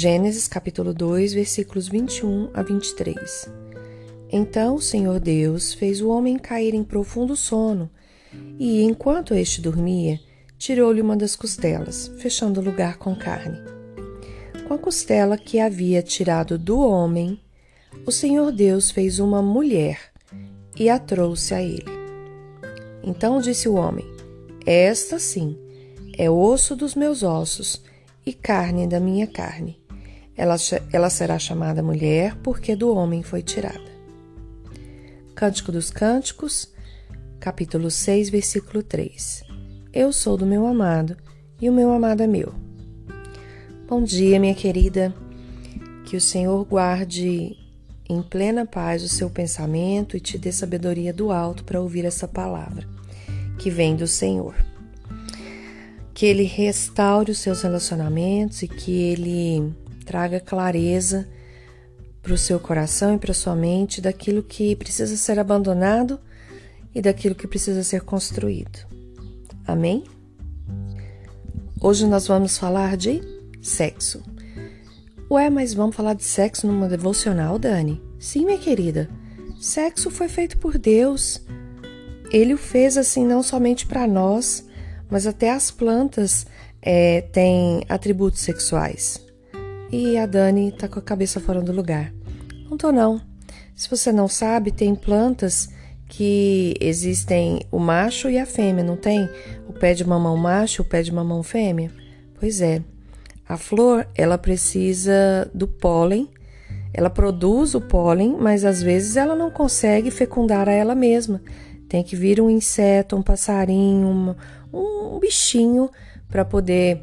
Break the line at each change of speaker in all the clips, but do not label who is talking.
Gênesis capítulo 2, versículos 21 a 23. Então o Senhor Deus fez o homem cair em profundo sono, e enquanto este dormia, tirou-lhe uma das costelas, fechando o lugar com carne. Com a costela que havia tirado do homem, o Senhor Deus fez uma mulher e a trouxe a ele. Então disse o homem: Esta sim é osso dos meus ossos e carne da minha carne. Ela, ela será chamada mulher porque do homem foi tirada. Cântico dos Cânticos, capítulo 6, versículo 3. Eu sou do meu amado e o meu amado é meu. Bom dia, minha querida. Que o Senhor guarde em plena paz o seu pensamento e te dê sabedoria do alto para ouvir essa palavra que vem do Senhor que ele restaure os seus relacionamentos e que ele traga clareza para o seu coração e para sua mente daquilo que precisa ser abandonado e daquilo que precisa ser construído. Amém? Hoje nós vamos falar de sexo. Ué, mas vamos falar de sexo numa devocional, Dani? Sim, minha querida. Sexo foi feito por Deus. Ele o fez assim não somente para nós, mas até as plantas é, têm atributos sexuais. E a Dani tá com a cabeça fora do lugar. Não tô não. Se você não sabe, tem plantas que existem o macho e a fêmea, não tem? O pé de mamão macho, o pé de mamão fêmea? Pois é. A flor, ela precisa do pólen, ela produz o pólen, mas às vezes ela não consegue fecundar a ela mesma. Tem que vir um inseto, um passarinho, um, um bichinho para poder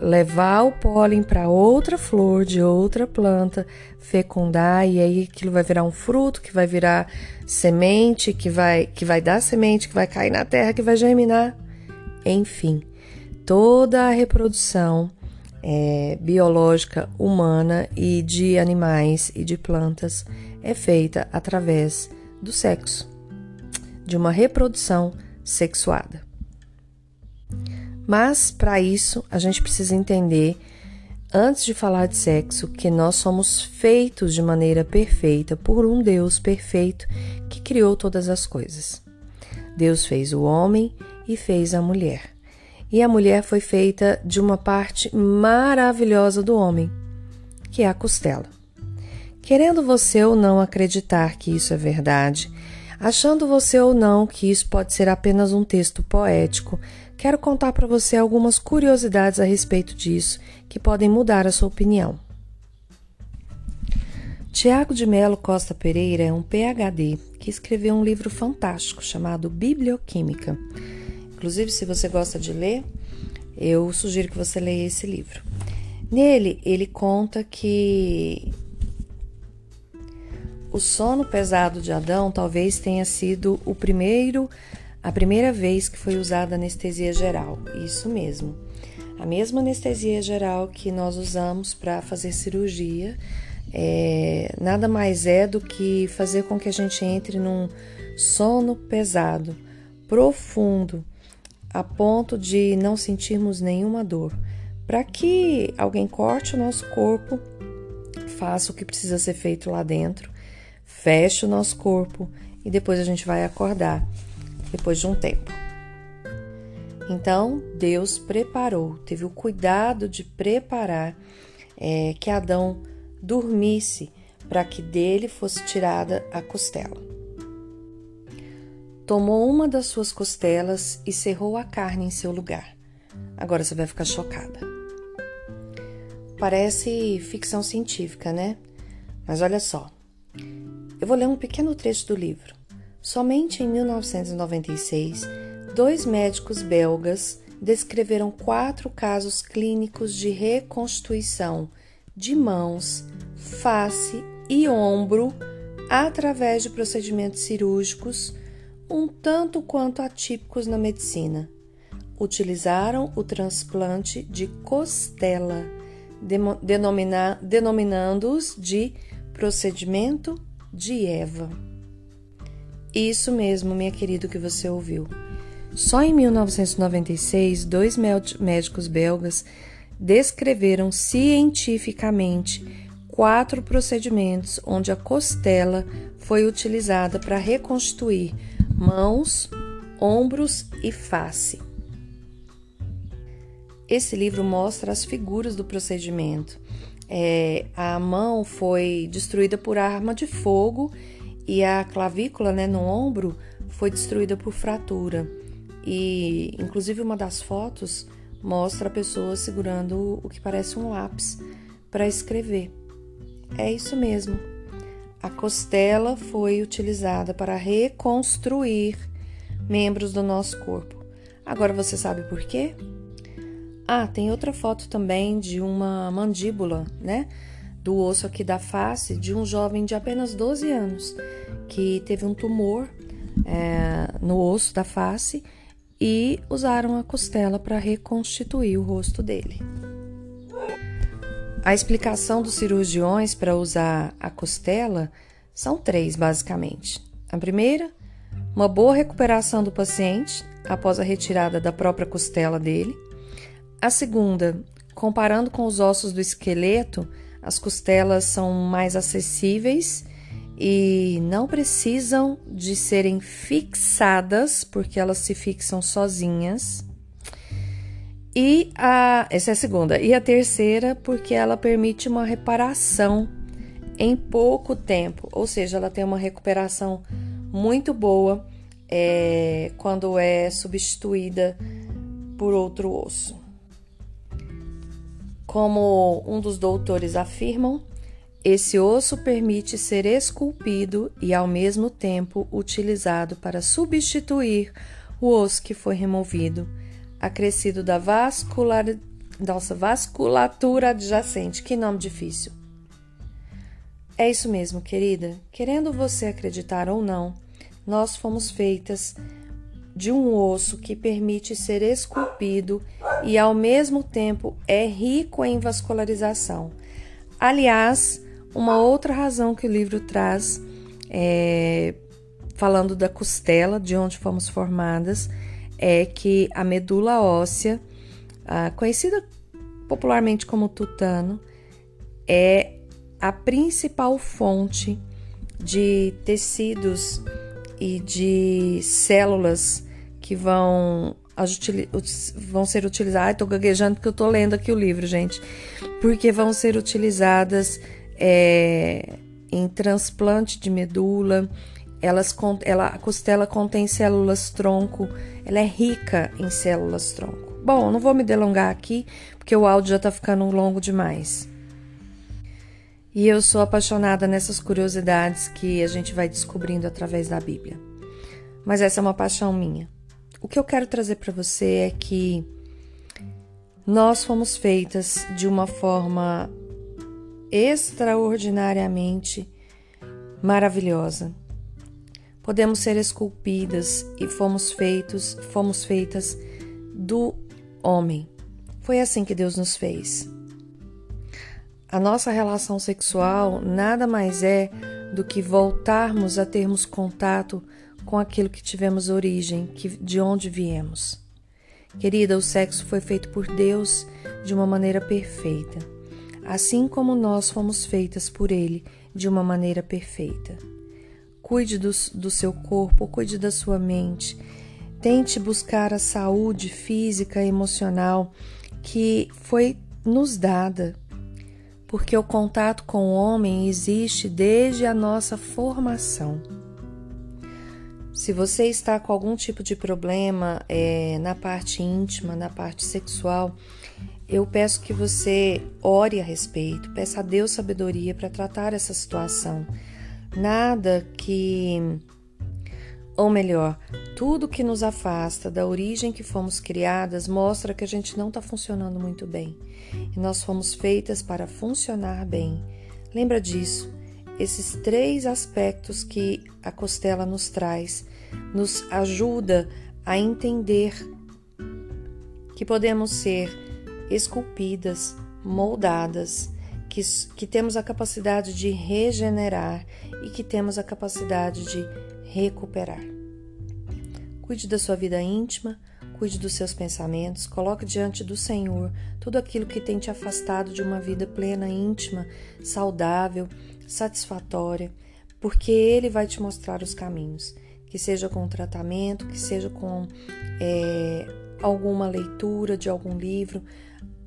levar o pólen para outra flor de outra planta, fecundar e aí aquilo vai virar um fruto, que vai virar semente, que vai que vai dar semente, que vai cair na terra, que vai germinar. Enfim, toda a reprodução é, biológica humana e de animais e de plantas é feita através do sexo de uma reprodução sexuada. Mas para isso a gente precisa entender, antes de falar de sexo, que nós somos feitos de maneira perfeita por um Deus perfeito que criou todas as coisas. Deus fez o homem e fez a mulher. E a mulher foi feita de uma parte maravilhosa do homem, que é a costela. Querendo você ou não acreditar que isso é verdade, Achando você ou não que isso pode ser apenas um texto poético, quero contar para você algumas curiosidades a respeito disso que podem mudar a sua opinião. Tiago de Melo Costa Pereira é um PhD que escreveu um livro fantástico chamado Biblioquímica. Inclusive, se você gosta de ler, eu sugiro que você leia esse livro. Nele, ele conta que o sono pesado de Adão talvez tenha sido o primeiro, a primeira vez que foi usada anestesia geral. Isso mesmo. A mesma anestesia geral que nós usamos para fazer cirurgia é, nada mais é do que fazer com que a gente entre num sono pesado, profundo, a ponto de não sentirmos nenhuma dor, para que alguém corte o nosso corpo, faça o que precisa ser feito lá dentro fecha o nosso corpo e depois a gente vai acordar depois de um tempo. Então Deus preparou, teve o cuidado de preparar é, que Adão dormisse para que dele fosse tirada a costela. Tomou uma das suas costelas e cerrou a carne em seu lugar. Agora você vai ficar chocada. Parece ficção científica, né? Mas olha só. Eu vou ler um pequeno trecho do livro. Somente em 1996, dois médicos belgas descreveram quatro casos clínicos de reconstituição de mãos, face e ombro através de procedimentos cirúrgicos um tanto quanto atípicos na medicina. Utilizaram o transplante de costela, denominando-os de procedimento de Eva. Isso mesmo, minha querida, que você ouviu. Só em 1996, dois médicos belgas descreveram cientificamente quatro procedimentos onde a costela foi utilizada para reconstituir mãos, ombros e face. Esse livro mostra as figuras do procedimento. É, a mão foi destruída por arma de fogo e a clavícula né, no ombro foi destruída por fratura. E, inclusive, uma das fotos mostra a pessoa segurando o que parece um lápis para escrever. É isso mesmo. A costela foi utilizada para reconstruir membros do nosso corpo. Agora você sabe por quê? Ah, tem outra foto também de uma mandíbula, né? Do osso aqui da face de um jovem de apenas 12 anos que teve um tumor é, no osso da face e usaram a costela para reconstituir o rosto dele. A explicação dos cirurgiões para usar a costela são três, basicamente. A primeira, uma boa recuperação do paciente após a retirada da própria costela dele. A segunda, comparando com os ossos do esqueleto, as costelas são mais acessíveis e não precisam de serem fixadas, porque elas se fixam sozinhas. E a essa é a segunda. E a terceira, porque ela permite uma reparação em pouco tempo, ou seja, ela tem uma recuperação muito boa é, quando é substituída por outro osso. Como um dos doutores afirmam, esse osso permite ser esculpido e, ao mesmo tempo, utilizado para substituir o osso que foi removido, acrescido da vascular... Nossa, vasculatura adjacente. Que nome difícil. É isso mesmo, querida. Querendo você acreditar ou não, nós fomos feitas de um osso que permite ser esculpido e ao mesmo tempo é rico em vascularização. Aliás, uma outra razão que o livro traz, é, falando da costela, de onde fomos formadas, é que a medula óssea, conhecida popularmente como tutano, é a principal fonte de tecidos e de células que vão, vão ser utilizadas. Estou gaguejando porque eu estou lendo aqui o livro, gente. Porque vão ser utilizadas é, em transplante de medula. Elas, ela, a costela contém células tronco, ela é rica em células tronco. Bom, não vou me delongar aqui, porque o áudio já está ficando longo demais. E eu sou apaixonada nessas curiosidades que a gente vai descobrindo através da Bíblia. Mas essa é uma paixão minha. O que eu quero trazer para você é que nós fomos feitas de uma forma extraordinariamente maravilhosa. Podemos ser esculpidas e fomos feitos, fomos feitas do homem. Foi assim que Deus nos fez. A nossa relação sexual nada mais é do que voltarmos a termos contato com aquilo que tivemos origem, que, de onde viemos. Querida, o sexo foi feito por Deus de uma maneira perfeita, assim como nós fomos feitas por Ele de uma maneira perfeita. Cuide do, do seu corpo, cuide da sua mente, tente buscar a saúde física e emocional que foi nos dada porque o contato com o homem existe desde a nossa formação. Se você está com algum tipo de problema é, na parte íntima, na parte sexual, eu peço que você ore a respeito, peça a Deus sabedoria para tratar essa situação. Nada que ou melhor, tudo que nos afasta da origem que fomos criadas mostra que a gente não está funcionando muito bem. E nós fomos feitas para funcionar bem. Lembra disso? Esses três aspectos que a costela nos traz nos ajuda a entender que podemos ser esculpidas, moldadas, que, que temos a capacidade de regenerar e que temos a capacidade de recuperar. Cuide da sua vida íntima, Cuide dos seus pensamentos, coloque diante do Senhor tudo aquilo que tem te afastado de uma vida plena, íntima, saudável, satisfatória, porque Ele vai te mostrar os caminhos. Que seja com tratamento, que seja com é, alguma leitura de algum livro,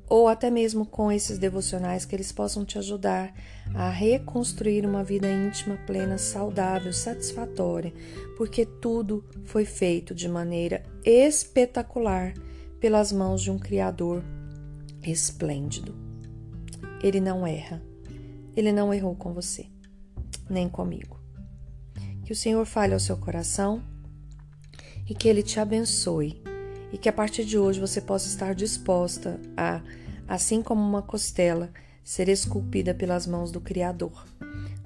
ou até mesmo com esses devocionais que eles possam te ajudar a reconstruir uma vida íntima plena, saudável, satisfatória, porque tudo foi feito de maneira espetacular pelas mãos de um Criador esplêndido. Ele não erra. Ele não errou com você, nem comigo. Que o Senhor fale ao seu coração e que ele te abençoe e que a partir de hoje você possa estar disposta a, assim como uma costela, ser esculpida pelas mãos do Criador,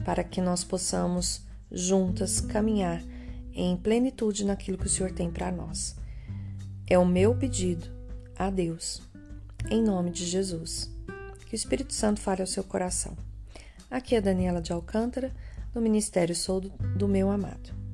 para que nós possamos juntas caminhar em plenitude naquilo que o Senhor tem para nós. É o meu pedido a Deus, em nome de Jesus. Que o Espírito Santo fale ao seu coração. Aqui é Daniela de Alcântara, do Ministério Sou do, do Meu Amado.